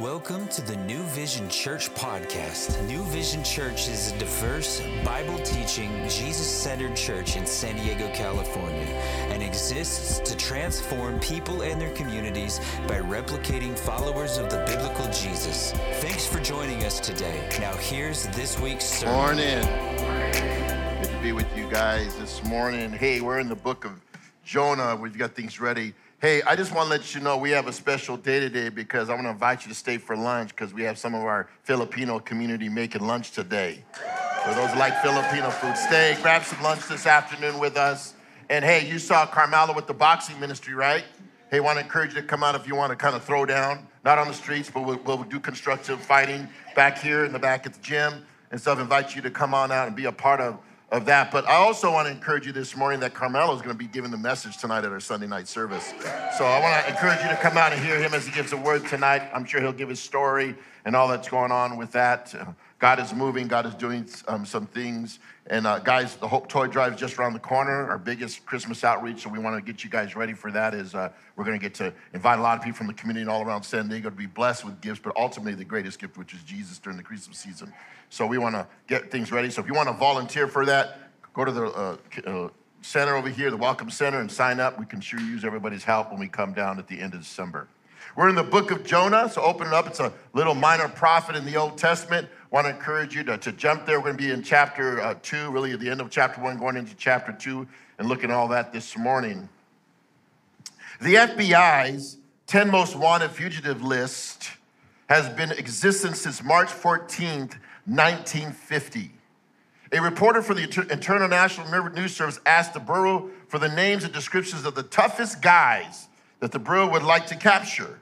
Welcome to the New Vision Church podcast. New Vision Church is a diverse, Bible teaching, Jesus centered church in San Diego, California, and exists to transform people and their communities by replicating followers of the biblical Jesus. Thanks for joining us today. Now, here's this week's sermon. Morning. Good to be with you guys this morning. Hey, we're in the book of Jonah. We've got things ready. Hey, I just want to let you know we have a special day today because I want to invite you to stay for lunch because we have some of our Filipino community making lunch today. For those who like Filipino food, stay, grab some lunch this afternoon with us. And hey, you saw Carmelo with the boxing ministry, right? Hey, want to encourage you to come out if you want to kind of throw down, not on the streets, but we'll, we'll do constructive fighting back here in the back at the gym and stuff. Invite you to come on out and be a part of of that. But I also want to encourage you this morning that Carmelo is going to be giving the message tonight at our Sunday night service. So I want to encourage you to come out and hear him as he gives a word tonight. I'm sure he'll give his story and all that's going on with that. God is moving, God is doing um, some things. And uh, guys, the Hope Toy Drive is just around the corner, our biggest Christmas outreach. So we want to get you guys ready for that. Is uh, we're going to get to invite a lot of people from the community all around San Diego to be blessed with gifts, but ultimately the greatest gift, which is Jesus during the Christmas season. So we want to get things ready. So if you want to volunteer for that, go to the uh, uh, center over here, the Welcome Center, and sign up. We can sure use everybody's help when we come down at the end of December. We're in the book of Jonah, so open it up. It's a little minor prophet in the Old Testament. Want to encourage you to, to jump there. We're going to be in chapter uh, two, really at the end of chapter one, going into chapter two, and looking at all that this morning. The FBI's 10 most wanted fugitive list has been in existence since March 14th, 1950. A reporter for the International News Service asked the Bureau for the names and descriptions of the toughest guys that the Bureau would like to capture.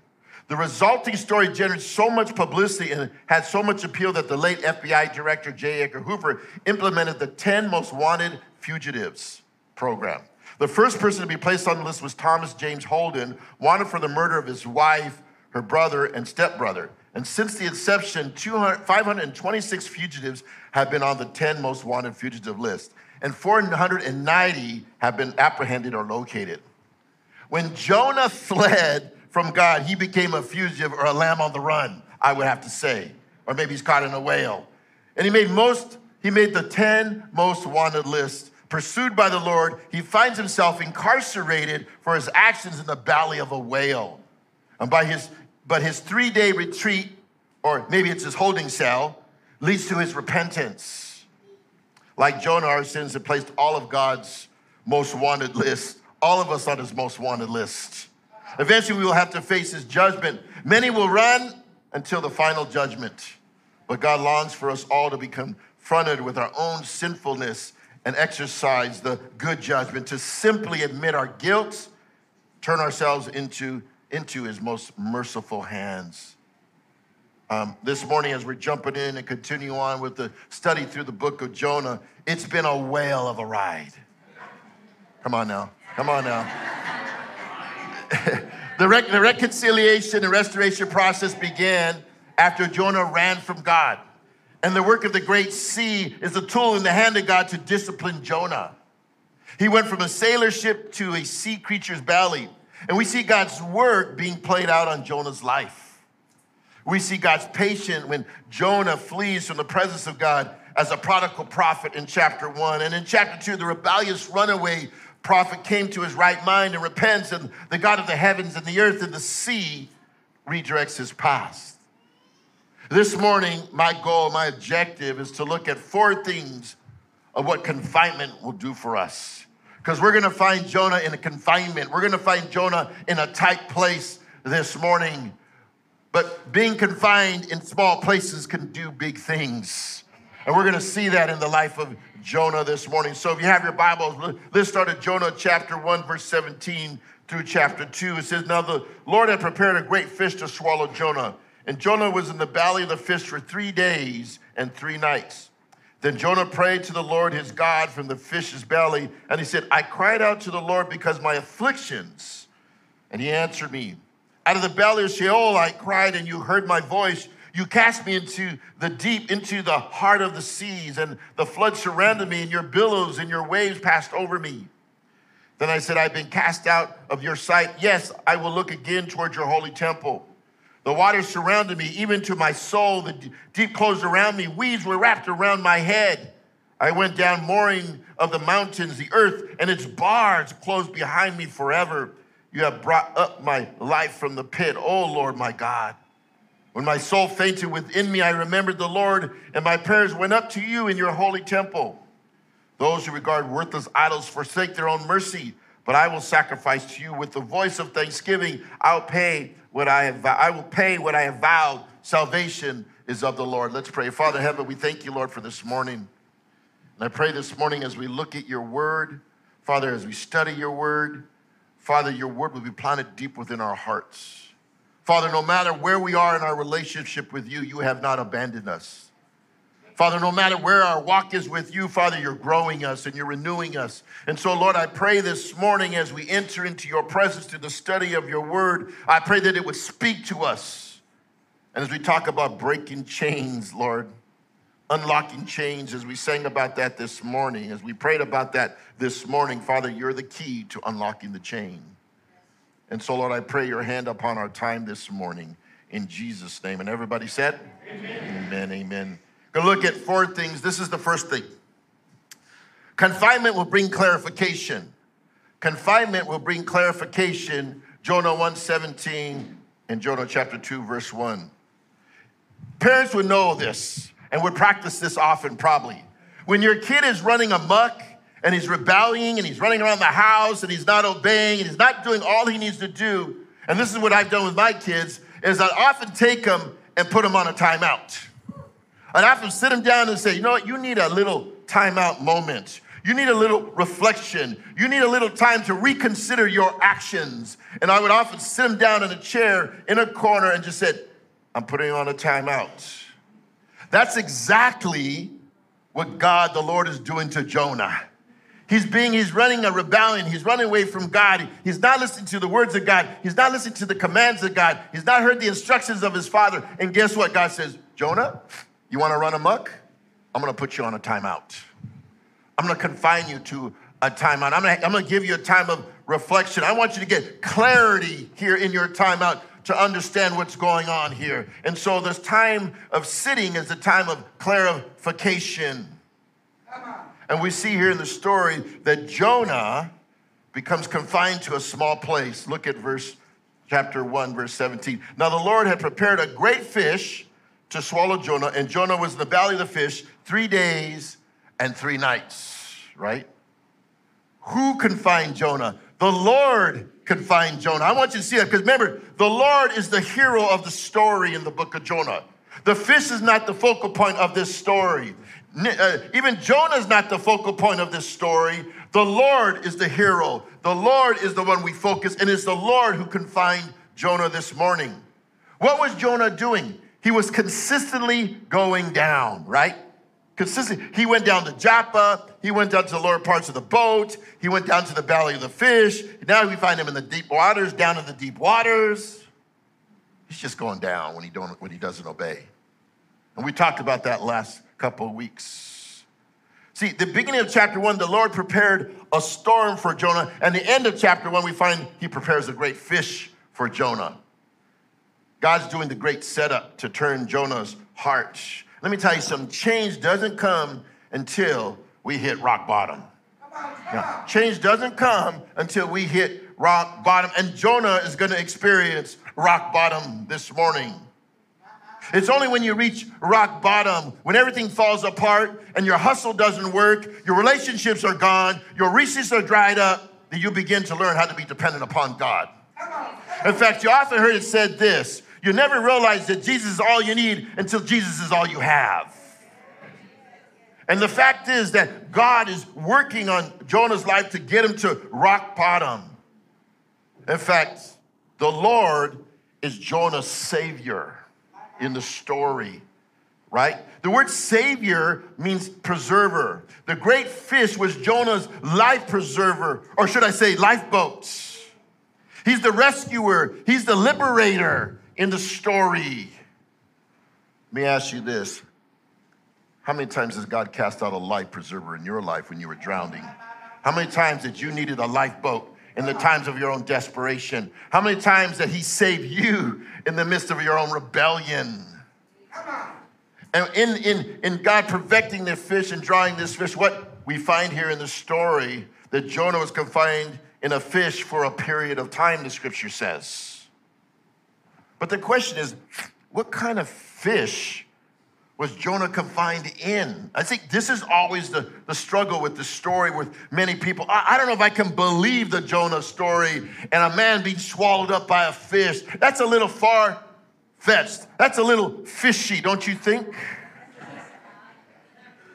The resulting story generated so much publicity and had so much appeal that the late FBI Director J. Edgar Hoover implemented the 10 Most Wanted Fugitives program. The first person to be placed on the list was Thomas James Holden, wanted for the murder of his wife, her brother, and stepbrother. And since the inception, 526 fugitives have been on the 10 most wanted fugitive list, and 490 have been apprehended or located. When Jonah fled from God, he became a fugitive or a lamb on the run, I would have to say. Or maybe he's caught in a whale. And he made most, he made the 10 most wanted list. Pursued by the Lord, he finds himself incarcerated for his actions in the belly of a whale. And by his but his three day retreat, or maybe it's his holding cell, leads to his repentance. Like Jonah, our sins have placed all of God's most wanted list, all of us on his most wanted list. Eventually, we will have to face his judgment. Many will run until the final judgment. But God longs for us all to be confronted with our own sinfulness and exercise the good judgment, to simply admit our guilt, turn ourselves into into his most merciful hands. Um, this morning, as we're jumping in and continue on with the study through the book of Jonah, it's been a whale of a ride. Come on now. Come on now. the, rec- the reconciliation and restoration process began after Jonah ran from God. And the work of the great sea is a tool in the hand of God to discipline Jonah. He went from a sailor ship to a sea creature's belly. And we see God's work being played out on Jonah's life. We see God's patience when Jonah flees from the presence of God as a prodigal prophet in chapter one. And in chapter two, the rebellious runaway prophet came to his right mind and repents, and the God of the heavens and the earth and the sea redirects his past. This morning, my goal, my objective is to look at four things of what confinement will do for us because we're going to find Jonah in a confinement. We're going to find Jonah in a tight place this morning. But being confined in small places can do big things. And we're going to see that in the life of Jonah this morning. So if you have your Bibles, let's start at Jonah chapter 1, verse 17 through chapter 2. It says, Now the Lord had prepared a great fish to swallow Jonah. And Jonah was in the belly of the fish for three days and three nights. Then Jonah prayed to the Lord his God from the fish's belly, and he said, I cried out to the Lord because my afflictions, and he answered me. Out of the belly of Sheol I cried, and you heard my voice. You cast me into the deep, into the heart of the seas, and the flood surrounded me, and your billows and your waves passed over me. Then I said, I've been cast out of your sight. Yes, I will look again toward your holy temple. The waters surrounded me, even to my soul. The deep closed around me. Weeds were wrapped around my head. I went down mooring of the mountains, the earth and its bars closed behind me forever. You have brought up my life from the pit, oh Lord my God. When my soul fainted within me, I remembered the Lord, and my prayers went up to you in your holy temple. Those who regard worthless idols forsake their own mercy, but I will sacrifice to you with the voice of thanksgiving. I'll pay what I have I will pay what I have vowed. Salvation is of the Lord. Let's pray. Father heaven, we thank you, Lord, for this morning. And I pray this morning as we look at your word, Father, as we study your word, Father, your word will be planted deep within our hearts. Father, no matter where we are in our relationship with you, you have not abandoned us. Father, no matter where our walk is with you, Father, you're growing us and you're renewing us. And so, Lord, I pray this morning as we enter into your presence to the study of your word, I pray that it would speak to us. And as we talk about breaking chains, Lord, unlocking chains, as we sang about that this morning, as we prayed about that this morning, Father, you're the key to unlocking the chain. And so, Lord, I pray your hand upon our time this morning in Jesus' name. And everybody said, Amen, amen. amen. Go look at four things. This is the first thing. Confinement will bring clarification. Confinement will bring clarification. Jonah 1:17 and Jonah chapter 2, verse 1. Parents would know this and would practice this often, probably. When your kid is running amok and he's rebelling and he's running around the house and he's not obeying and he's not doing all he needs to do, and this is what I've done with my kids, is I often take them and put them on a timeout. I'd often sit them down and say, you know what, you need a little timeout moment. You need a little reflection. You need a little time to reconsider your actions. And I would often sit them down in a chair in a corner and just said, I'm putting you on a timeout. That's exactly what God, the Lord, is doing to Jonah. He's being, he's running a rebellion. He's running away from God. He's not listening to the words of God. He's not listening to the commands of God. He's not heard the instructions of his father. And guess what? God says, Jonah, you want to run amok? I'm going to put you on a timeout. I'm going to confine you to a timeout. I'm going to, I'm to give you a time of reflection. I want you to get clarity here in your timeout to understand what's going on here. And so this time of sitting is a time of clarification. And we see here in the story that Jonah becomes confined to a small place. Look at verse chapter 1 verse 17. Now the Lord had prepared a great fish to swallow Jonah and Jonah was in the belly of the fish 3 days and 3 nights, right? Who confined Jonah? The Lord confined Jonah. I want you to see that because remember, the Lord is the hero of the story in the book of Jonah. The fish is not the focal point of this story. Uh, even Jonah is not the focal point of this story. The Lord is the hero. The Lord is the one we focus, and it's the Lord who confined Jonah this morning. What was Jonah doing? He was consistently going down, right? Consistent. He went down to Joppa. He went down to the lower parts of the boat. He went down to the belly of the fish. Now we find him in the deep waters, down in the deep waters. He's just going down when he, don't, when he doesn't obey. And we talked about that last couple of weeks. See, the beginning of chapter one, the Lord prepared a storm for Jonah. And the end of chapter one, we find he prepares a great fish for Jonah. God's doing the great setup to turn Jonah's heart let me tell you something change doesn't come until we hit rock bottom. Yeah. Change doesn't come until we hit rock bottom. And Jonah is going to experience rock bottom this morning. It's only when you reach rock bottom, when everything falls apart and your hustle doesn't work, your relationships are gone, your resources are dried up, that you begin to learn how to be dependent upon God. In fact, you often heard it said this you never realize that Jesus is all you need until Jesus is all you have. And the fact is that God is working on Jonah's life to get him to rock bottom. In fact, the Lord is Jonah's savior in the story, right? The word savior means preserver. The great fish was Jonah's life preserver, or should I say, lifeboats. He's the rescuer, he's the liberator, in the story. Let me ask you this How many times has God cast out a life preserver in your life when you were drowning? How many times did you needed a lifeboat in the times of your own desperation? How many times that He saved you in the midst of your own rebellion? And in, in, in God perfecting the fish and drawing this fish, what we find here in the story that Jonah was confined in a fish for a period of time, the scripture says. But the question is, what kind of fish was Jonah confined in? I think this is always the, the struggle with the story with many people. I, I don't know if I can believe the Jonah story and a man being swallowed up by a fish. That's a little far fetched. That's a little fishy, don't you think?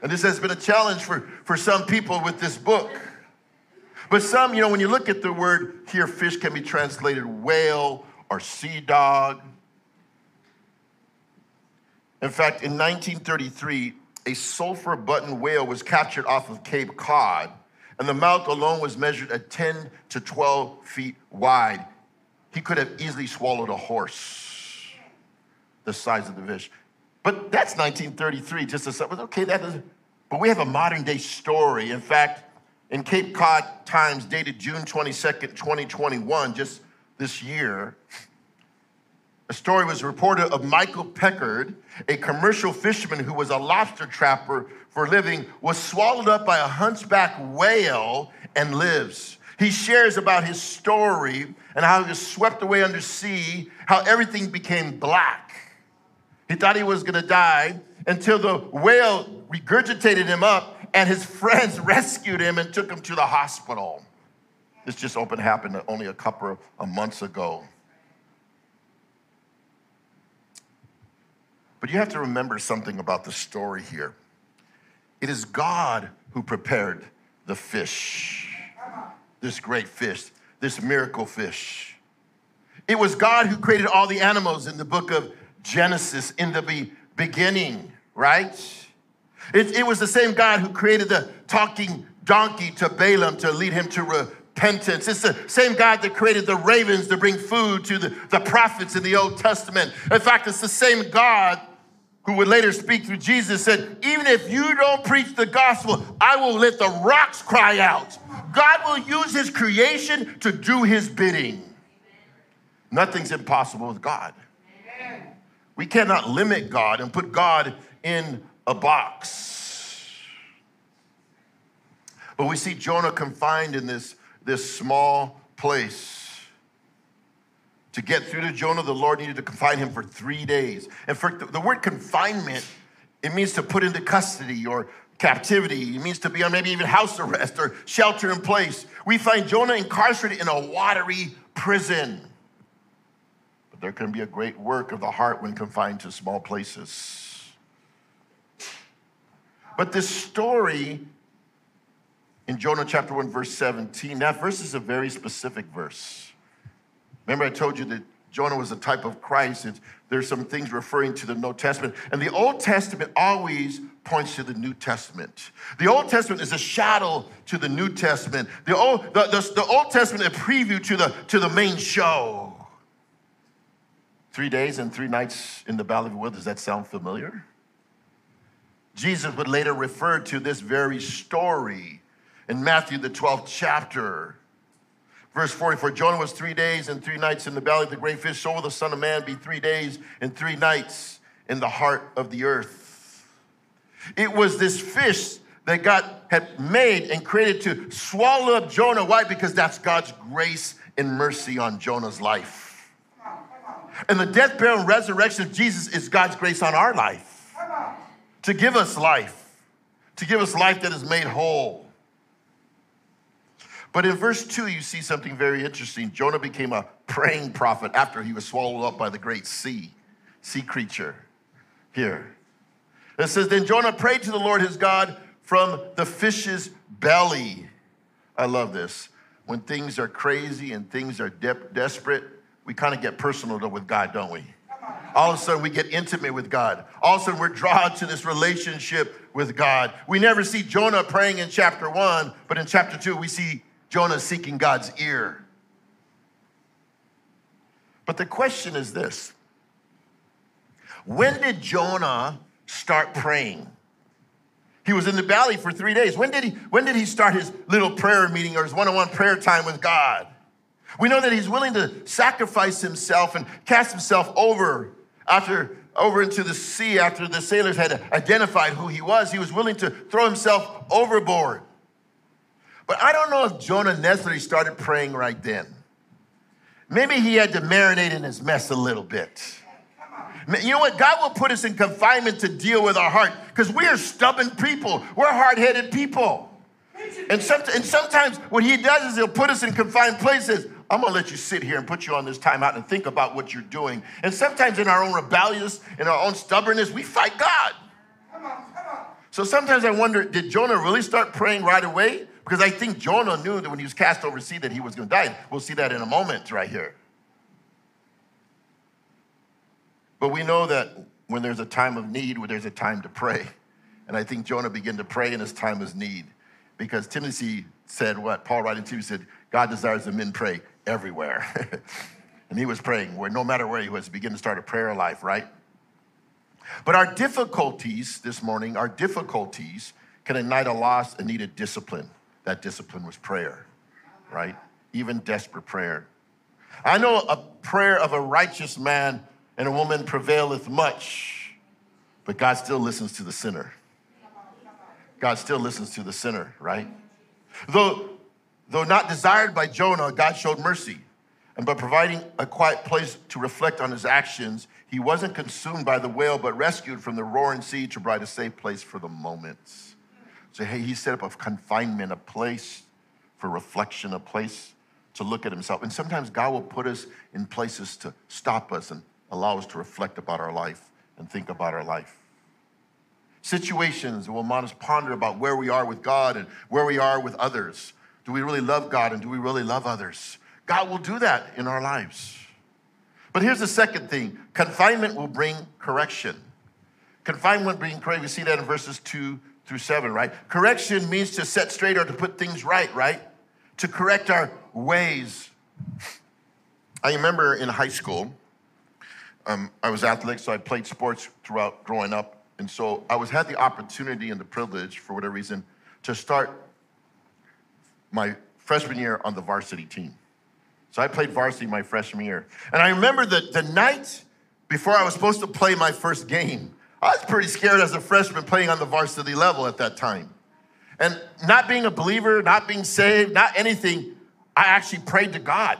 And this has been a challenge for, for some people with this book. But some, you know, when you look at the word here, fish can be translated whale or sea dog. In fact, in 1933, a sulfur bottom whale was captured off of Cape Cod, and the mouth alone was measured at 10 to 12 feet wide. He could have easily swallowed a horse, the size of the fish. But that's 1933, just as okay, that is, but we have a modern day story. In fact, in Cape Cod Times, dated June 22nd, 2021, just this year, a story was reported of Michael Packard, a commercial fisherman who was a lobster trapper for a living, was swallowed up by a hunchback whale and lives. He shares about his story and how he was swept away under sea, how everything became black. He thought he was gonna die until the whale regurgitated him up and his friends rescued him and took him to the hospital. This just happened only a couple of months ago. But you have to remember something about the story here. It is God who prepared the fish, this great fish, this miracle fish. It was God who created all the animals in the book of Genesis in the beginning, right? It, it was the same God who created the talking donkey to Balaam to lead him to repentance. It's the same God that created the ravens to bring food to the, the prophets in the Old Testament. In fact, it's the same God who would later speak through Jesus said, Even if you don't preach the gospel, I will let the rocks cry out. God will use his creation to do his bidding. Nothing's impossible with God. We cannot limit God and put God in a box. But we see Jonah confined in this, this small place. To get through to Jonah, the Lord needed to confine him for three days. And for the word confinement, it means to put into custody or captivity. It means to be on maybe even house arrest or shelter in place. We find Jonah incarcerated in a watery prison. But there can be a great work of the heart when confined to small places. But this story in Jonah chapter 1, verse 17, that verse is a very specific verse. Remember, I told you that Jonah was a type of Christ, and there's some things referring to the New Testament. And the Old Testament always points to the New Testament. The Old Testament is a shadow to the New Testament. The Old, the, the, the Old Testament a preview to the, to the main show. Three days and three nights in the Valley of the Will, does that sound familiar? Jesus would later refer to this very story in Matthew, the 12th chapter. Verse 44 Jonah was three days and three nights in the belly of the great fish, so will the Son of Man be three days and three nights in the heart of the earth. It was this fish that God had made and created to swallow up Jonah. Why? Because that's God's grace and mercy on Jonah's life. And the death, burial, and resurrection of Jesus is God's grace on our life to give us life, to give us life that is made whole. But in verse 2, you see something very interesting. Jonah became a praying prophet after he was swallowed up by the great sea, sea creature. Here. It says, Then Jonah prayed to the Lord his God from the fish's belly. I love this. When things are crazy and things are de- desperate, we kind of get personal with God, don't we? all of a sudden we get intimate with God. All of a sudden we're drawn to this relationship with God. We never see Jonah praying in chapter one, but in chapter two, we see Jonah seeking God's ear. But the question is this When did Jonah start praying? He was in the valley for three days. When did he, when did he start his little prayer meeting or his one on one prayer time with God? We know that he's willing to sacrifice himself and cast himself over after over into the sea after the sailors had identified who he was. He was willing to throw himself overboard. But I don't know if Jonah necessarily started praying right then. Maybe he had to marinate in his mess a little bit. You know what? God will put us in confinement to deal with our heart because we are stubborn people. We're hard headed people. And, some, and sometimes what he does is he'll put us in confined places. I'm gonna let you sit here and put you on this timeout and think about what you're doing. And sometimes in our own rebellious, in our own stubbornness, we fight God. Come on, come on. So sometimes I wonder, did Jonah really start praying right away? Because I think Jonah knew that when he was cast over sea that he was gonna die. We'll see that in a moment right here. But we know that when there's a time of need, when there's a time to pray. And I think Jonah began to pray in his time of need because Timothy said what? Paul writing to Timothy said, God desires that men pray everywhere. and he was praying where no matter where he was, he began to start a prayer life, right? But our difficulties this morning, our difficulties can ignite a loss and need a discipline. That discipline was prayer, right? Even desperate prayer. I know a prayer of a righteous man and a woman prevaileth much, but God still listens to the sinner. God still listens to the sinner, right? Though, though not desired by Jonah, God showed mercy. And by providing a quiet place to reflect on his actions, he wasn't consumed by the whale, but rescued from the roaring sea to provide a safe place for the moments. So, hey, he set up a confinement, a place for reflection, a place to look at himself. And sometimes God will put us in places to stop us and allow us to reflect about our life and think about our life. Situations will want us ponder about where we are with God and where we are with others. Do we really love God and do we really love others? God will do that in our lives. But here's the second thing confinement will bring correction. Confinement bring correction. We see that in verses two through seven, right? Correction means to set straight or to put things right, right? To correct our ways. I remember in high school, um, I was athletic, so I played sports throughout growing up. And so I was had the opportunity and the privilege, for whatever reason, to start my freshman year on the varsity team. So I played varsity my freshman year. And I remember that the night before I was supposed to play my first game, I was pretty scared as a freshman playing on the varsity level at that time. And not being a believer, not being saved, not anything, I actually prayed to God.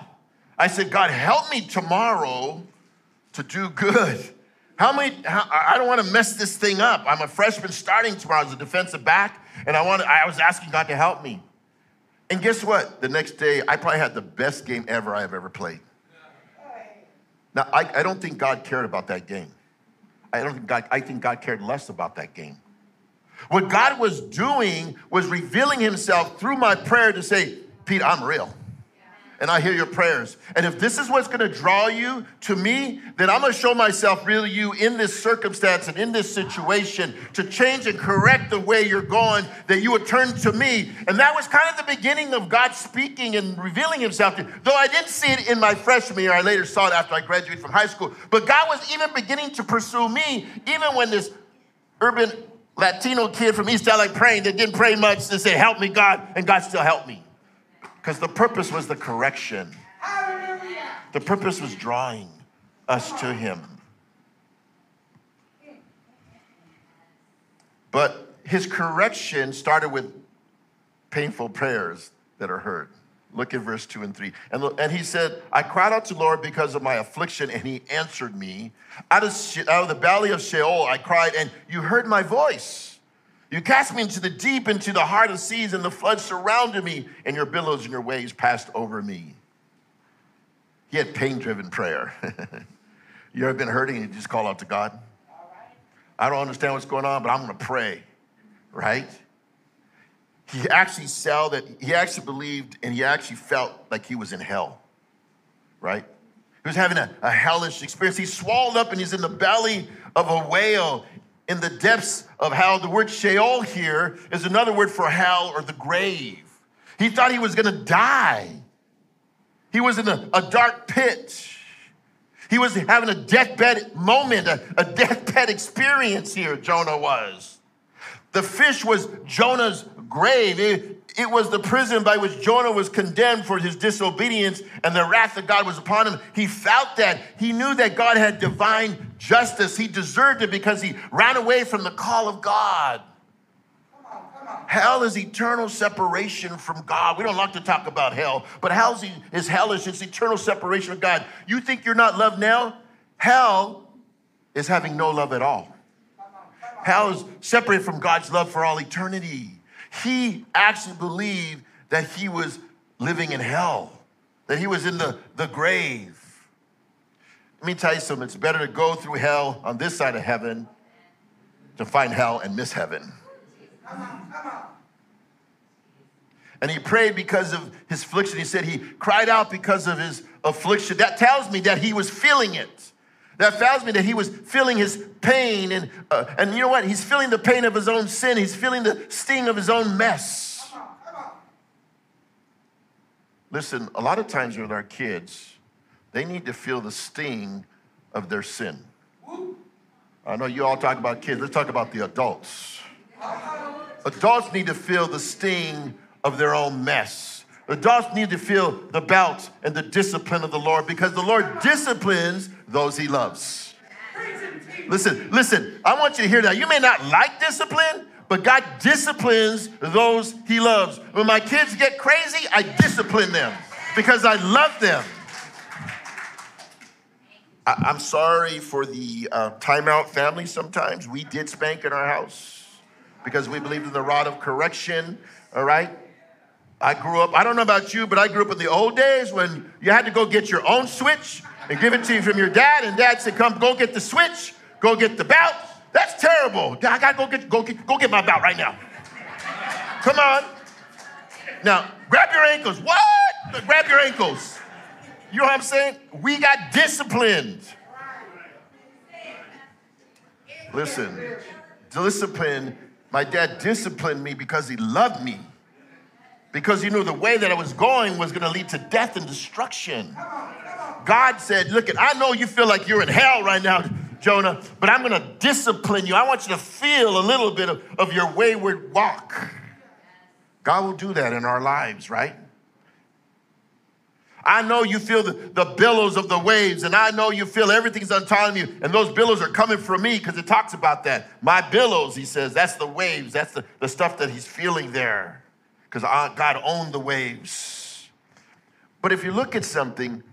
I said, God, help me tomorrow to do good. How many, I don't want to mess this thing up. I'm a freshman starting tomorrow as a defensive back, and I, want, I was asking God to help me. And guess what? The next day, I probably had the best game ever I have ever played. Now, I, I don't think God cared about that game. I don't think God, I think God cared less about that game. What God was doing was revealing himself through my prayer to say, Pete, I'm real and I hear your prayers. And if this is what's gonna draw you to me, then I'm gonna show myself really you in this circumstance and in this situation to change and correct the way you're going, that you would turn to me. And that was kind of the beginning of God speaking and revealing himself to you. Though I didn't see it in my freshman year, I later saw it after I graduated from high school. But God was even beginning to pursue me, even when this urban Latino kid from East LA praying that didn't pray much to say, Help me, God, and God still helped me. Because the purpose was the correction. The purpose was drawing us to Him. But His correction started with painful prayers that are heard. Look at verse 2 and 3. And, and he said, I cried out to Lord because of my affliction, and he answered me. Out of, out of the valley of Sheol, I cried, and you heard my voice. You cast me into the deep, into the heart of seas, and the floods surrounded me, and your billows and your waves passed over me. He had pain driven prayer. you ever been hurting and you just call out to God? I don't understand what's going on, but I'm going to pray, right? He actually saw that, he actually believed and he actually felt like he was in hell, right? He was having a, a hellish experience. He's swallowed up and he's in the belly of a whale in the depths of hell. The word Sheol here is another word for hell or the grave. He thought he was going to die. He was in a, a, dark pit. He was having a deathbed moment, a, a deathbed experience here, Jonah was. The fish was Jonah's grave. It, it was the prison by which Jonah was condemned for his disobedience and the wrath of God was upon him. He felt that. He knew that God had divine justice. He deserved it because he ran away from the call of God. Hell is eternal separation from God. We don't like to talk about hell, but hell is hellish. It's eternal separation from God. You think you're not loved now? Hell is having no love at all. Hell is separated from God's love for all eternity. He actually believed that he was living in hell, that he was in the, the grave. Let me tell you something it's better to go through hell on this side of heaven to find hell and miss heaven. Come on, come on. And he prayed because of his affliction. He said he cried out because of his affliction. That tells me that he was feeling it. That tells me that he was feeling his pain. And, uh, and you know what? He's feeling the pain of his own sin. He's feeling the sting of his own mess. Listen, a lot of times with our kids, they need to feel the sting of their sin. I know you all talk about kids. Let's talk about the adults. Adults need to feel the sting of their own mess. Adults need to feel the belt and the discipline of the Lord because the Lord disciplines those he loves. Listen, listen, I want you to hear that. You may not like discipline, but God disciplines those he loves. When my kids get crazy, I discipline them because I love them. I, am sorry for the uh, timeout family sometimes. We did spank in our house because we believed in the rod of correction, all right? I grew up, I don't know about you, but I grew up in the old days when you had to go get your own switch and give it to you from your dad, and dad said, Come, go get the switch, go get the belt. That's terrible. I gotta go get, go get, go get my belt right now. Come on. Now, grab your ankles. What? Grab your ankles. You know what I'm saying? We got disciplined. Listen, discipline, my dad disciplined me because he loved me because he knew the way that I was going was going to lead to death and destruction. God said, Look, I know you feel like you're in hell right now, Jonah, but I'm going to discipline you. I want you to feel a little bit of, of your wayward walk. God will do that in our lives, right? I know you feel the, the billows of the waves, and I know you feel everything's untying you, and those billows are coming from me because it talks about that. My billows, he says, that's the waves, that's the, the stuff that he's feeling there because God owned the waves. But if you look at something,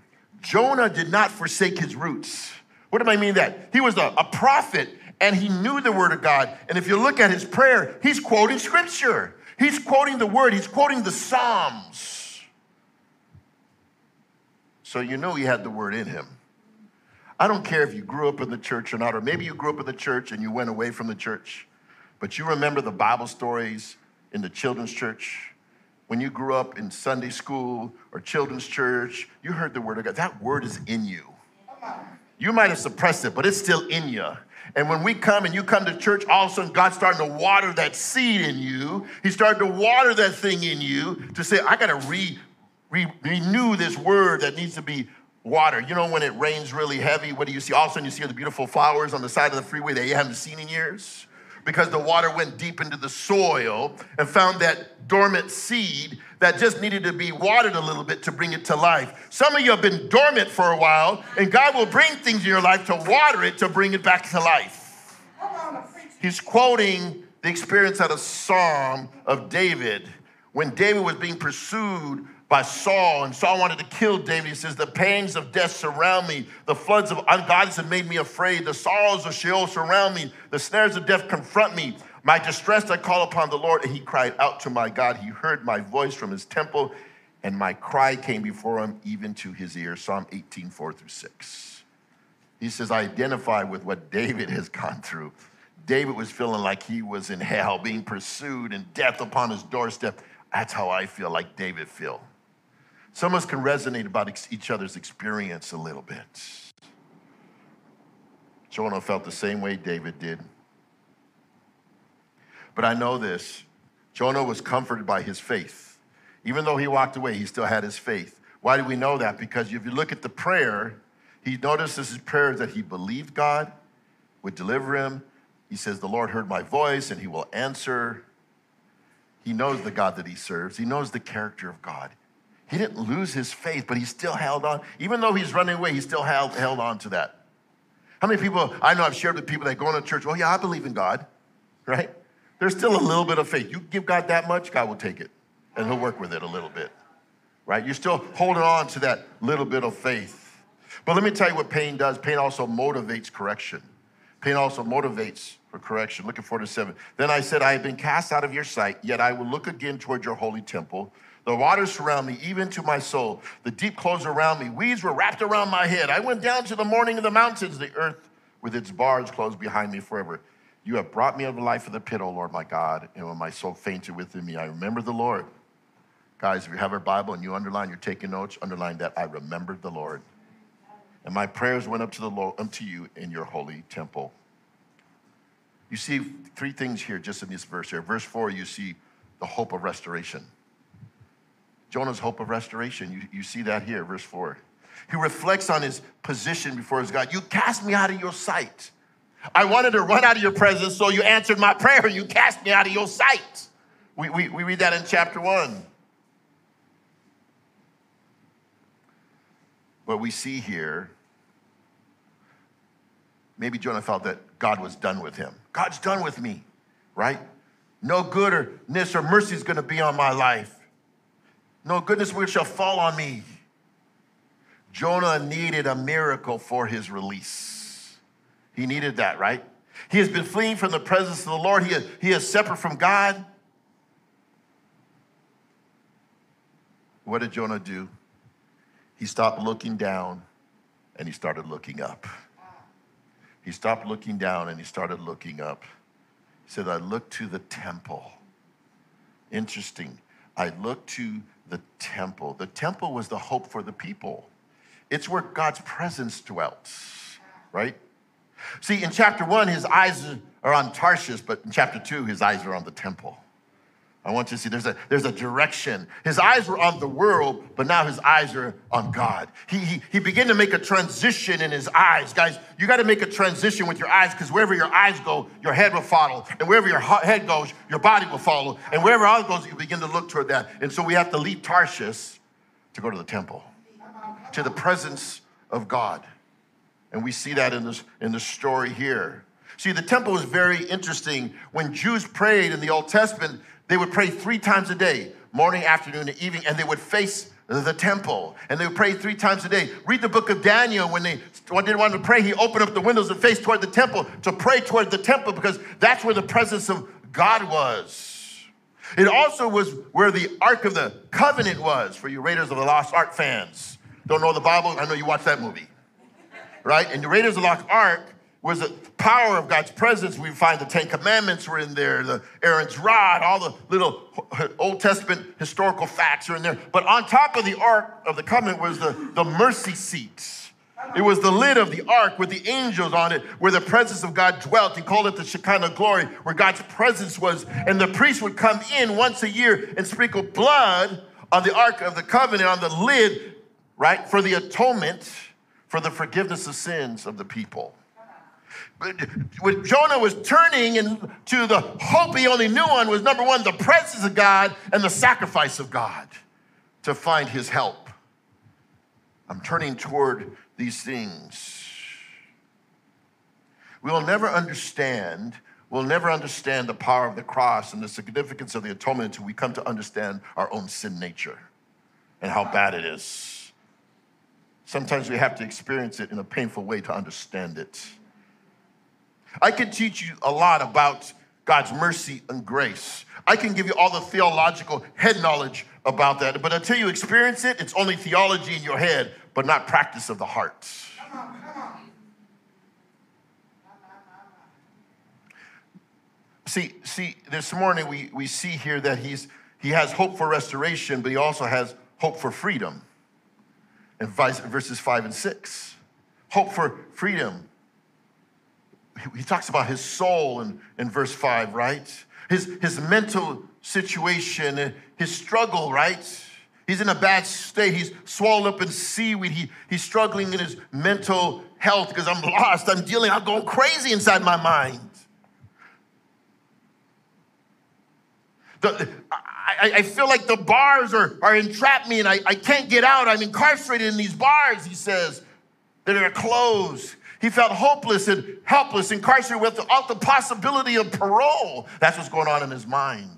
Jonah did not forsake his roots. What do I mean that? He was a, a prophet and he knew the word of God. And if you look at his prayer, he's quoting scripture. He's quoting the word, he's quoting the Psalms. So you know he had the word in him. I don't care if you grew up in the church or not, or maybe you grew up in the church and you went away from the church, but you remember the Bible stories in the children's church, when you grew up in Sunday school or children's church, you heard the word of God. That word is in you. You might have suppressed it, but it's still in you. And when we come and you come to church, all of a sudden God's starting to water that seed in you. He's starting to water that thing in you to say, I got to re, re, renew this word that needs to be watered. You know, when it rains really heavy, what do you see? All of a sudden you see the beautiful flowers on the side of the freeway that you haven't seen in years because the water went deep into the soil and found that dormant seed that just needed to be watered a little bit to bring it to life. Some of you have been dormant for a while, and God will bring things in your life to water it to bring it back to life. He's quoting the experience out of Psalm of David when David was being pursued by Saul, and Saul wanted to kill David. He says, The pangs of death surround me. The floods of ungodliness have made me afraid. The sorrows of Sheol surround me. The snares of death confront me. My distress, I call upon the Lord, and he cried out to my God. He heard my voice from his temple, and my cry came before him, even to his ear. Psalm 18, 4 through 6. He says, I identify with what David has gone through. David was feeling like he was in hell, being pursued and death upon his doorstep. That's how I feel like David feel. Some of us can resonate about each other's experience a little bit. Jonah felt the same way David did. But I know this Jonah was comforted by his faith. Even though he walked away, he still had his faith. Why do we know that? Because if you look at the prayer, he notices his prayer that he believed God would deliver him. He says, The Lord heard my voice and he will answer. He knows the God that he serves, he knows the character of God. He didn't lose his faith, but he still held on. Even though he's running away, he still held, held on to that. How many people I know I've shared with people that go into church, well, yeah, I believe in God, right? There's still a little bit of faith. You give God that much, God will take it and he'll work with it a little bit, right? You're still holding on to that little bit of faith. But let me tell you what pain does pain also motivates correction. Pain also motivates for correction. Look at 47. Then I said, I have been cast out of your sight, yet I will look again toward your holy temple. The waters surround me, even to my soul. The deep closed around me. Weeds were wrapped around my head. I went down to the morning of the mountains. The earth with its bars closed behind me forever. You have brought me out of the life of the pit, O Lord my God. And when my soul fainted within me, I remember the Lord. Guys, if you have a Bible and you underline, you're taking notes, underline that. I remembered the Lord. And my prayers went up to the Lord, unto you in your holy temple. You see three things here just in this verse here. Verse four, you see the hope of restoration. Jonah's hope of restoration. You, you see that here, verse 4. He reflects on his position before his God. You cast me out of your sight. I wanted to run out of your presence, so you answered my prayer. You cast me out of your sight. We, we, we read that in chapter 1. What we see here, maybe Jonah felt that God was done with him. God's done with me, right? No goodness or mercy is going to be on my life. No goodness will shall fall on me. Jonah needed a miracle for his release. He needed that, right? He has been fleeing from the presence of the Lord. He is, he is separate from God. What did Jonah do? He stopped looking down and he started looking up. He stopped looking down and he started looking up. He said, I looked to the temple. Interesting. I looked to the temple. The temple was the hope for the people, it's where God's presence dwelt, right? See, in chapter one, his eyes are on Tarshish, but in chapter two, his eyes are on the temple. I want you to see there's a, there's a direction. His eyes were on the world, but now his eyes are on God. He, he, he began to make a transition in his eyes. Guys, you got to make a transition with your eyes because wherever your eyes go, your head will follow. And wherever your head goes, your body will follow. And wherever else goes, you begin to look toward that. And so we have to leave Tarshish to go to the temple, to the presence of God. And we see that in, this, in the story here. See, the temple is very interesting. When Jews prayed in the Old Testament, they would pray three times a day, morning, afternoon, and evening, and they would face the temple. And they would pray three times a day. Read the book of Daniel. When they they wanted to pray, he opened up the windows and faced toward the temple to pray toward the temple because that's where the presence of God was. It also was where the Ark of the Covenant was for you Raiders of the Lost Ark fans. Don't know the Bible? I know you watched that movie. Right? And the Raiders of the Lost Ark was the power of God's presence. We find the Ten Commandments were in there, the Aaron's rod, all the little Old Testament historical facts are in there. But on top of the Ark of the Covenant was the, the mercy seat. It was the lid of the ark with the angels on it, where the presence of God dwelt. He called it the Shekinah glory, where God's presence was. And the priest would come in once a year and sprinkle blood on the ark of the covenant, on the lid, right, for the atonement, for the forgiveness of sins of the people Jonah was turning to the hope he only knew on was number one, the presence of God and the sacrifice of God to find his help. I'm turning toward these things. We'll never understand, we'll never understand the power of the cross and the significance of the atonement until we come to understand our own sin nature and how bad it is. Sometimes we have to experience it in a painful way to understand it. I can teach you a lot about God's mercy and grace. I can give you all the theological head knowledge about that, but until you experience it, it's only theology in your head, but not practice of the heart. Come on, come on. See, see, this morning we, we see here that he's he has hope for restoration, but he also has hope for freedom. In verses five and six. Hope for freedom he talks about his soul in, in verse 5, right? His, his mental situation, his struggle, right? He's in a bad state. He's swallowed up in seaweed. He, he's struggling in his mental health because I'm lost. I'm dealing, I'm going crazy inside my mind. The, I, I, feel like the bars are, are entrapped me and I, I can't get out. I'm incarcerated in these bars, he says. They're closed. He felt hopeless and helpless, incarcerated without the possibility of parole. That's what's going on in his mind.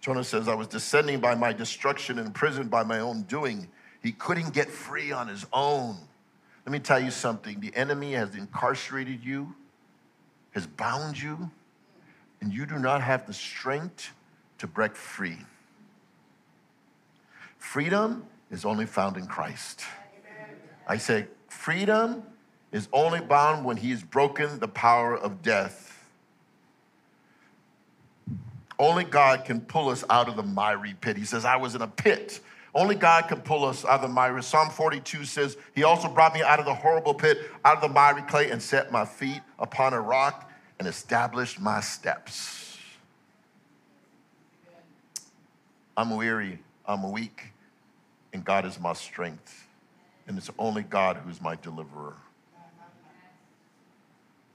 Jonah says, I was descending by my destruction, and imprisoned by my own doing. He couldn't get free on his own. Let me tell you something the enemy has incarcerated you, has bound you, and you do not have the strength to break free. Freedom is only found in Christ. I say, freedom is only bound when he has broken the power of death. Only God can pull us out of the miry pit. He says, I was in a pit. Only God can pull us out of the miry. Psalm 42 says, He also brought me out of the horrible pit, out of the miry clay, and set my feet upon a rock and established my steps. I'm weary, I'm weak, and God is my strength. And it's only God who's my deliverer.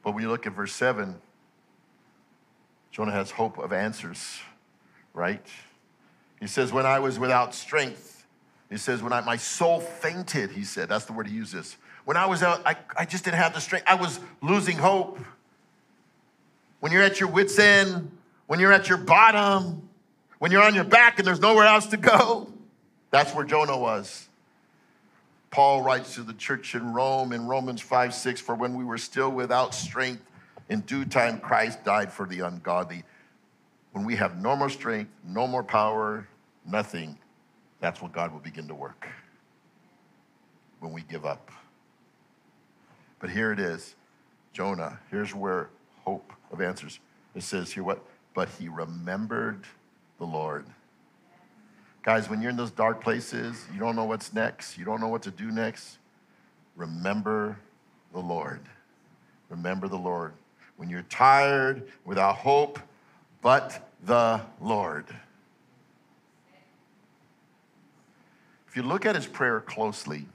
But you look at verse 7, Jonah has hope of answers, right? He says, When I was without strength, he says, When I, my soul fainted, he said, that's the word he uses. When I was out, I, I just didn't have the strength. I was losing hope. When you're at your wits' end, when you're at your bottom, when you're on your back and there's nowhere else to go, that's where Jonah was. Paul writes to the church in Rome in Romans 5 6, for when we were still without strength, in due time, Christ died for the ungodly. When we have no more strength, no more power, nothing, that's when God will begin to work. When we give up. But here it is Jonah. Here's where hope of answers. It says here what? But he remembered the Lord. Guys, when you're in those dark places, you don't know what's next, you don't know what to do next, remember the Lord. Remember the Lord when you're tired, without hope, but the Lord. If you look at his prayer closely,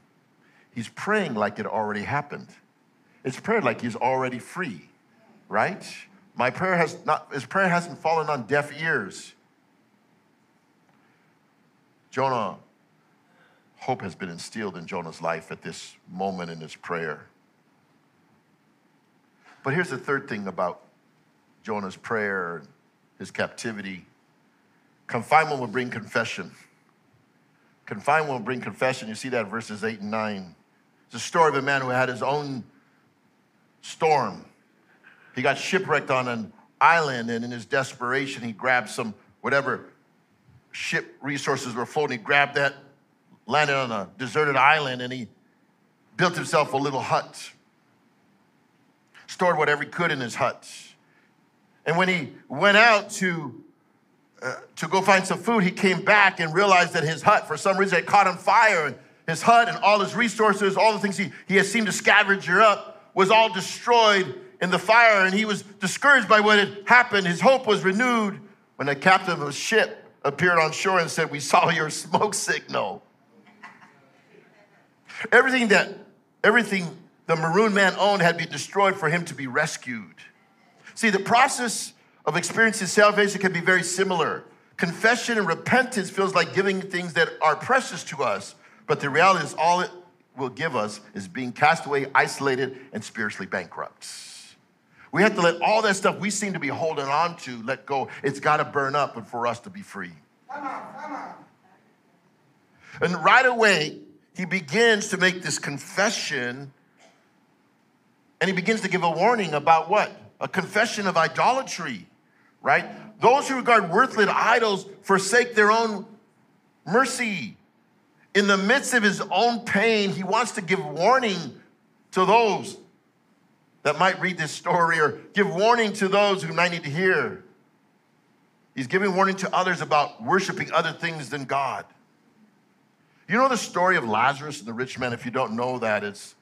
he's praying like it already happened. It's prayer like he's already free, right? My prayer has not, his prayer hasn't fallen on deaf ears. Jonah, hope has been instilled in Jonah's life at this moment in his prayer. But here's the third thing about Jonah's prayer, his captivity. Confinement will bring confession. Confinement will bring confession. You see that verses 8 and 9. It's a story of a man who had his own storm. He got shipwrecked on an island, and in his desperation, he grabbed some whatever ship resources were floating. He grabbed that, landed on a deserted island, and he built himself a little hut stored whatever he could in his hut. And when he went out to, uh, to go find some food, he came back and realized that his hut, for some reason, had caught on fire. And his hut and all his resources, all the things he, he had seemed to scavenge up, was all destroyed in the fire. And he was discouraged by what had happened. His hope was renewed when the captain of the ship appeared on shore and said, We saw your smoke signal. Everything that, everything the maroon man owned had been destroyed for him to be rescued. See, the process of experiencing salvation can be very similar. Confession and repentance feels like giving things that are precious to us, but the reality is all it will give us is being cast away, isolated, and spiritually bankrupt. We have to let all that stuff we seem to be holding on to let go. It's got to burn up and for us to be free. Come on, come on. And right away, he begins to make this confession and he begins to give a warning about what? A confession of idolatry, right? Those who regard worthless idols forsake their own mercy. In the midst of his own pain, he wants to give warning to those that might read this story or give warning to those who might need to hear. He's giving warning to others about worshiping other things than God. You know the story of Lazarus and the rich man? If you don't know that, it's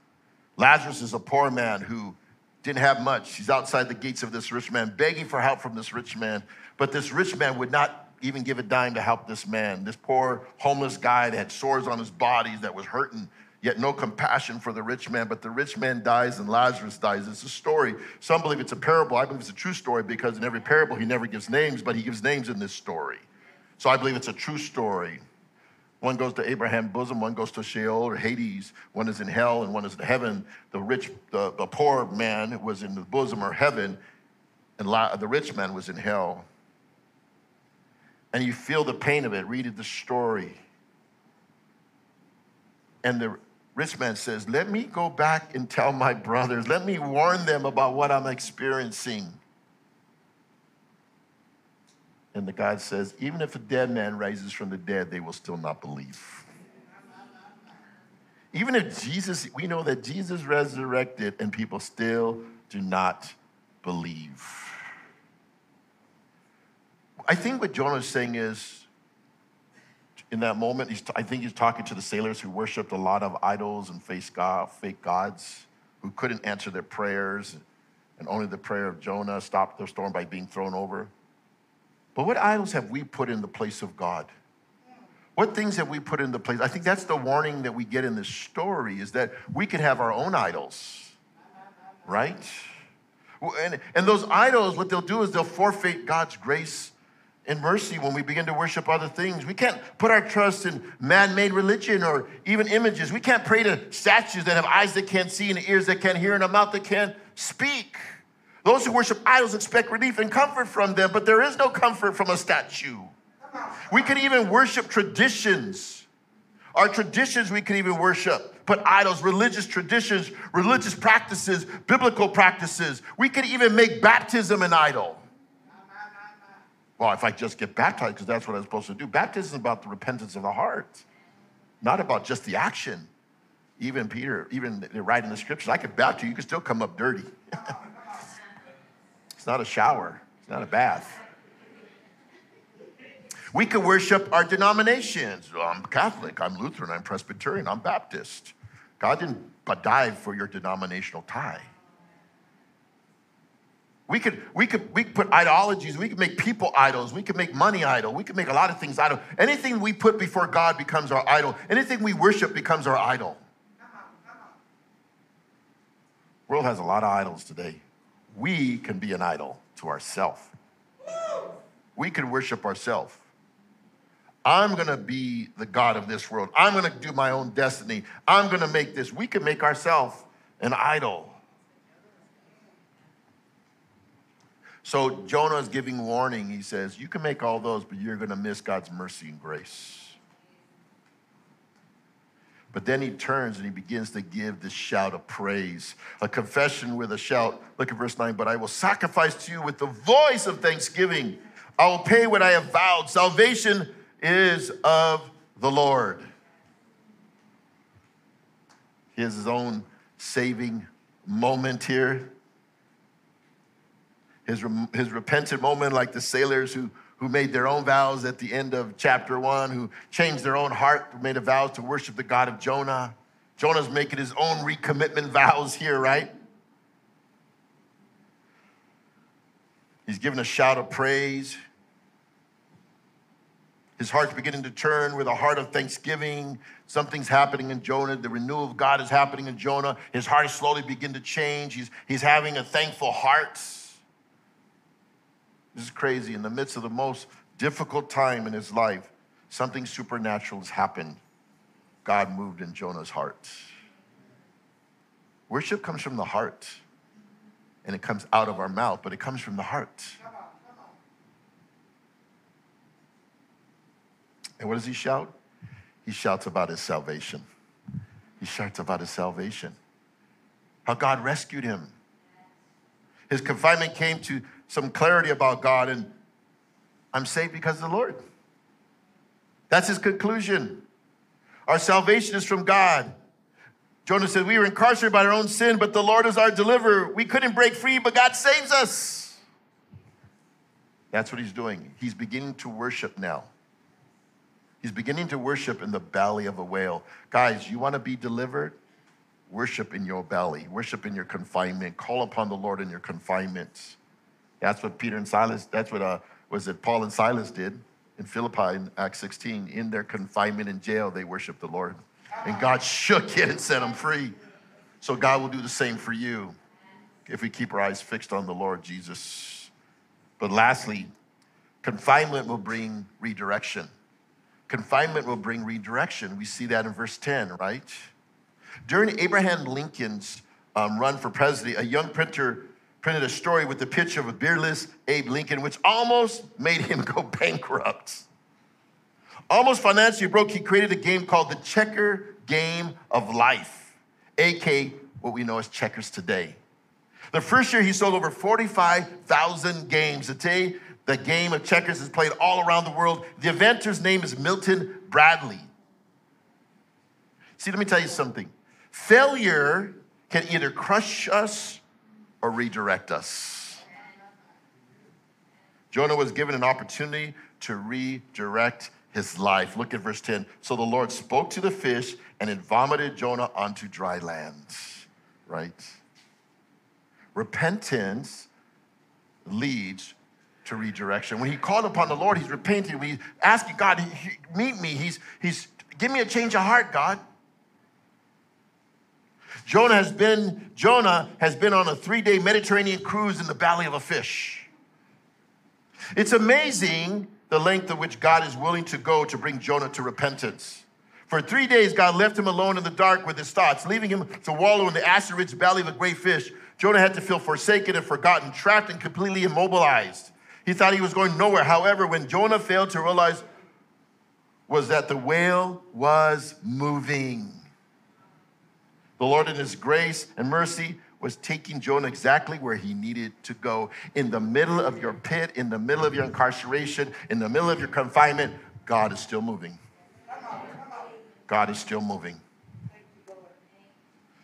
Lazarus is a poor man who didn't have much. He's outside the gates of this rich man, begging for help from this rich man. But this rich man would not even give a dime to help this man. This poor homeless guy that had sores on his body that was hurting. Yet no compassion for the rich man. But the rich man dies and Lazarus dies. It's a story. Some believe it's a parable. I believe it's a true story because in every parable he never gives names, but he gives names in this story. So I believe it's a true story. One goes to Abraham's bosom, one goes to Sheol or Hades, one is in hell and one is in heaven. The rich, the, the poor man was in the bosom or heaven, and the rich man was in hell. And you feel the pain of it, read the story. And the rich man says, Let me go back and tell my brothers, let me warn them about what I'm experiencing. And the God says, even if a dead man rises from the dead, they will still not believe. Even if Jesus, we know that Jesus resurrected and people still do not believe. I think what Jonah is saying is, in that moment, I think he's talking to the sailors who worshiped a lot of idols and God, fake gods, who couldn't answer their prayers, and only the prayer of Jonah stopped the storm by being thrown over. But what idols have we put in the place of God? What things have we put in the place? I think that's the warning that we get in this story is that we can have our own idols, right? And, and those idols, what they'll do is they'll forfeit God's grace and mercy when we begin to worship other things. We can't put our trust in man made religion or even images. We can't pray to statues that have eyes that can't see and ears that can't hear and a mouth that can't speak. Those who worship idols expect relief and comfort from them, but there is no comfort from a statue. We can even worship traditions. Our traditions we can even worship, but idols, religious traditions, religious practices, biblical practices. We can even make baptism an idol. Well, if I just get baptized, because that's what I'm supposed to do. Baptism is about the repentance of the heart, not about just the action. Even Peter, even right in the scriptures, I could baptize you, you can still come up dirty. It's not a shower, it's not a bath. We could worship our denominations. Well, I'm Catholic, I'm Lutheran, I'm Presbyterian, I'm Baptist. God didn't die for your denominational tie. We could, we could, we could put ideologies, we could make people idols, we could make money idol, we could make a lot of things idol. Anything we put before God becomes our idol. Anything we worship becomes our idol. World has a lot of idols today we can be an idol to ourselves. We can worship ourselves. I'm gonna be the God of this world. I'm gonna do my own destiny. I'm gonna make this. We can make ourselves an idol. So Jonah is giving warning. He says, You can make all those, but you're gonna miss God's mercy and grace. But then he turns and he begins to give this shout of praise, a confession with a shout. Look at verse 9. But I will sacrifice to you with the voice of thanksgiving. I will pay what I have vowed. Salvation is of the Lord. He has his own saving moment here. His, his repentant moment, like the sailors who who made their own vows at the end of chapter one, who changed their own heart, made a vow to worship the God of Jonah. Jonah's making his own recommitment vows here, right? He's giving a shout of praise. His heart's beginning to turn with a heart of thanksgiving. Something's happening in Jonah. The renewal of God is happening in Jonah. His heart is slowly beginning to change. He's, he's having a thankful heart. This is crazy. In the midst of the most difficult time in his life, something supernatural has happened. God moved in Jonah's heart. Worship comes from the heart, and it comes out of our mouth, but it comes from the heart. And what does he shout? He shouts about his salvation. He shouts about his salvation. How God rescued him. His confinement came to some clarity about God, and I'm saved because of the Lord. That's his conclusion. Our salvation is from God. Jonah said, We were incarcerated by our own sin, but the Lord is our deliverer. We couldn't break free, but God saves us. That's what he's doing. He's beginning to worship now. He's beginning to worship in the belly of a whale. Guys, you want to be delivered? Worship in your belly, worship in your confinement. Call upon the Lord in your confinement. That's what Peter and Silas, that's what uh, was it Paul and Silas did in Philippi in Acts 16. In their confinement in jail, they worshiped the Lord. And God shook it and set them free. So God will do the same for you if we keep our eyes fixed on the Lord Jesus. But lastly, confinement will bring redirection. Confinement will bring redirection. We see that in verse 10, right? During Abraham Lincoln's um, run for president, a young printer printed a story with the picture of a beardless Abe Lincoln, which almost made him go bankrupt. Almost financially broke, he created a game called the Checker Game of Life, aka what we know as checkers today. The first year, he sold over 45,000 games. Today, the game of checkers is played all around the world. The inventor's name is Milton Bradley. See, let me tell you something. Failure can either crush us or redirect us. Jonah was given an opportunity to redirect his life. Look at verse 10. So the Lord spoke to the fish and it vomited Jonah onto dry land. Right? Repentance leads to redirection. When he called upon the Lord, he's repenting. He's asking God, meet me. He's, he's, give me a change of heart, God. Jonah has been, Jonah has been on a three-day Mediterranean cruise in the belly of a fish. It's amazing the length of which God is willing to go to bring Jonah to repentance. For three days, God left him alone in the dark with his thoughts, leaving him to wallow in the acid-rich belly of a great fish. Jonah had to feel forsaken and forgotten, trapped and completely immobilized. He thought he was going nowhere. However, when Jonah failed to realize was that the whale was moving. The Lord, in His grace and mercy, was taking Jonah exactly where he needed to go. In the middle of your pit, in the middle of your incarceration, in the middle of your confinement, God is still moving. God is still moving.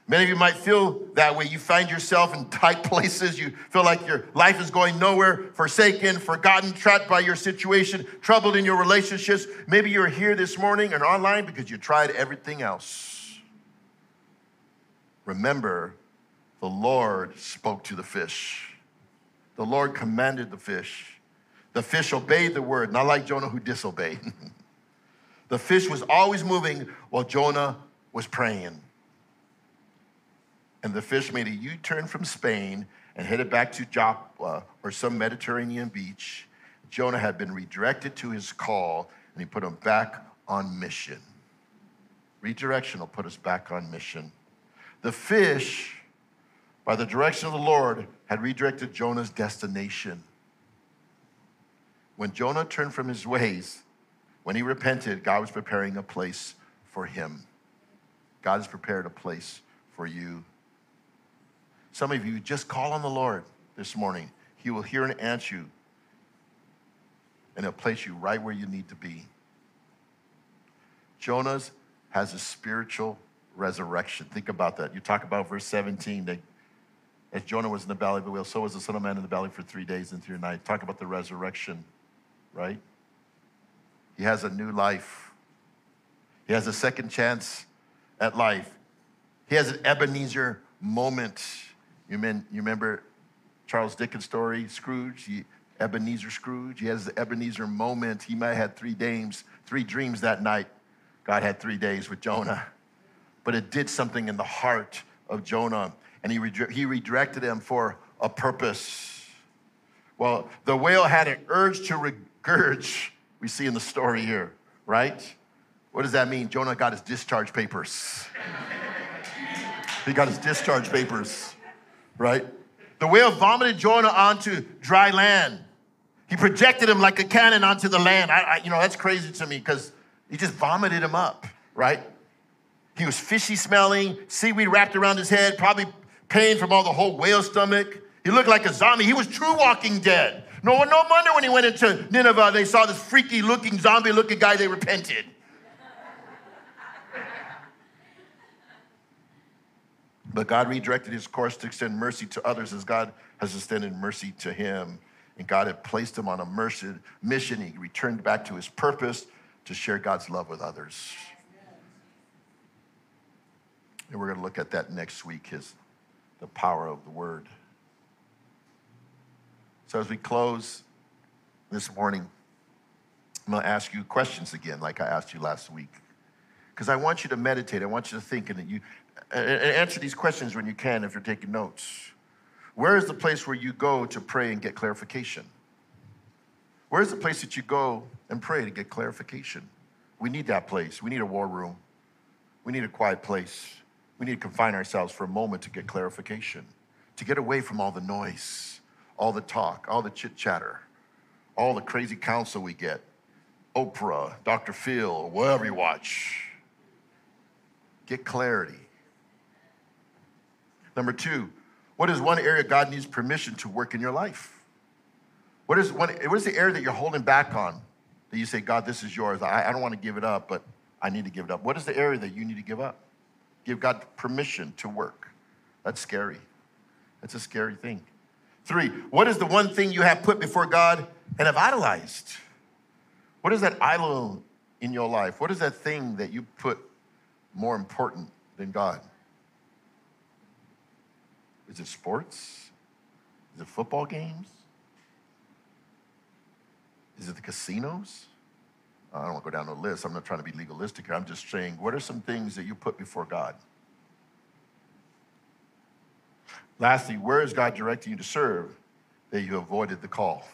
Many of you might feel that way. You find yourself in tight places. You feel like your life is going nowhere, forsaken, forgotten, trapped by your situation, troubled in your relationships. Maybe you're here this morning and online because you tried everything else. Remember, the Lord spoke to the fish. The Lord commanded the fish. The fish obeyed the word, not like Jonah who disobeyed. the fish was always moving while Jonah was praying and the fish made a U turn from Spain and headed back to Joppa or some Mediterranean beach. Jonah had been redirected to his call and he put him back on mission. Redirection will put us back on mission. The fish, by the direction of the Lord, had redirected Jonah's destination. When Jonah turned from his ways, when he repented, God was preparing a place for him. God has prepared a place for you some of you just call on the Lord this morning. He will hear and answer you, and he'll place you right where you need to be. Jonah's has a spiritual resurrection. Think about that. You talk about verse 17 that as Jonah was in the belly of the whale, so was the Son of Man in the belly for three days and three nights. Talk about the resurrection, right? He has a new life. He has a second chance at life. He has an Ebenezer moment. You, mean, you remember Charles Dickens' story, Scrooge, he, Ebenezer Scrooge? He has the Ebenezer moment. He might have had three dreams, three dreams that night. God had three days with Jonah. But it did something in the heart of Jonah, and he, he redirected him for a purpose. Well, the whale had an urge to regurge, we see in the story here, right? What does that mean? Jonah got his discharge papers. he got his discharge papers right? The whale vomited Jonah onto dry land. He projected him like a cannon onto the land. I, I, you know, that's crazy to me because he just vomited him up, right? He was fishy smelling, seaweed wrapped around his head, probably pain from all the whole whale stomach. He looked like a zombie. He was true walking dead. No, no wonder when he went into Nineveh, they saw this freaky looking, zombie looking guy, they repented. But God redirected his course to extend mercy to others as God has extended mercy to him. And God had placed him on a mercy, mission. He returned back to his purpose to share God's love with others. And we're going to look at that next week, is the power of the word. So as we close this morning, I'm going to ask you questions again, like I asked you last week. because I want you to meditate. I want you to think and you and answer these questions when you can if you're taking notes. Where is the place where you go to pray and get clarification? Where is the place that you go and pray to get clarification? We need that place. We need a war room. We need a quiet place. We need to confine ourselves for a moment to get clarification, to get away from all the noise, all the talk, all the chit chatter, all the crazy counsel we get. Oprah, Dr. Phil, whatever you watch. Get clarity. Number two, what is one area God needs permission to work in your life? What is, one, what is the area that you're holding back on that you say, God, this is yours? I, I don't want to give it up, but I need to give it up. What is the area that you need to give up? Give God permission to work. That's scary. That's a scary thing. Three, what is the one thing you have put before God and have idolized? What is that idol in your life? What is that thing that you put more important than God? Is it sports? Is it football games? Is it the casinos? I don't want to go down the list. I'm not trying to be legalistic here. I'm just saying, what are some things that you put before God? Lastly, where is God directing you to serve that you avoided the call?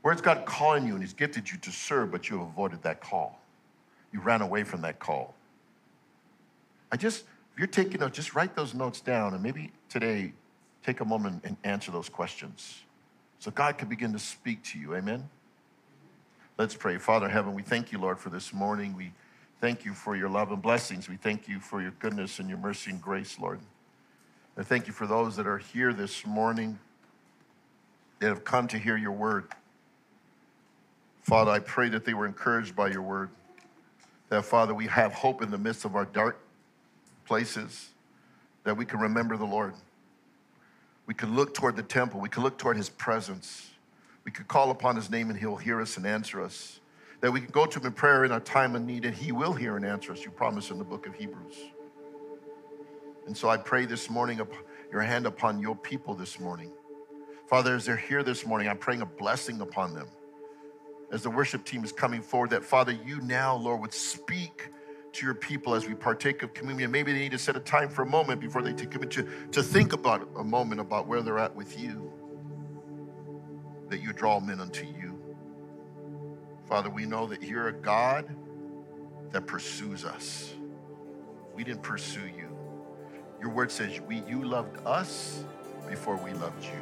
Where is God calling you and He's gifted you to serve, but you avoided that call? You ran away from that call. I just, if you're taking notes, just write those notes down and maybe today take a moment and answer those questions so God can begin to speak to you. Amen? Let's pray. Father heaven, we thank you, Lord, for this morning. We thank you for your love and blessings. We thank you for your goodness and your mercy and grace, Lord. And thank you for those that are here this morning that have come to hear your word. Father, I pray that they were encouraged by your word. That, Father, we have hope in the midst of our dark places, that we can remember the Lord. We can look toward the temple, we can look toward his presence. We could call upon his name and he'll hear us and answer us. That we can go to him in prayer in our time of need and he will hear and answer us. You promise in the book of Hebrews. And so I pray this morning, your hand upon your people this morning. Father, as they're here this morning, I'm praying a blessing upon them. As the worship team is coming forward, that Father, you now, Lord, would speak to your people as we partake of communion. Maybe they need to set a time for a moment before they take communion to, to think about a moment about where they're at with you that you draw men unto you. Father, we know that you're a God that pursues us. We didn't pursue you. Your word says we, you loved us before we loved you.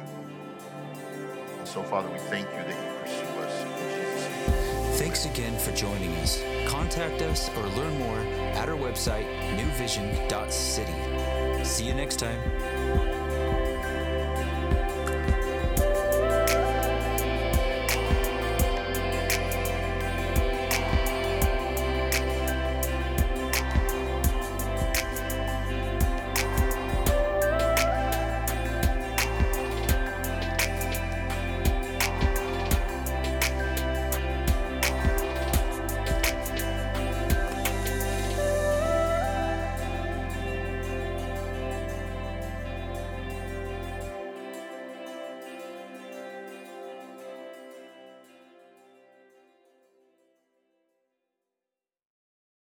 And so, Father, we thank you that you pursue us. Thanks again for joining us. Contact us or learn more at our website, newvision.city. See you next time.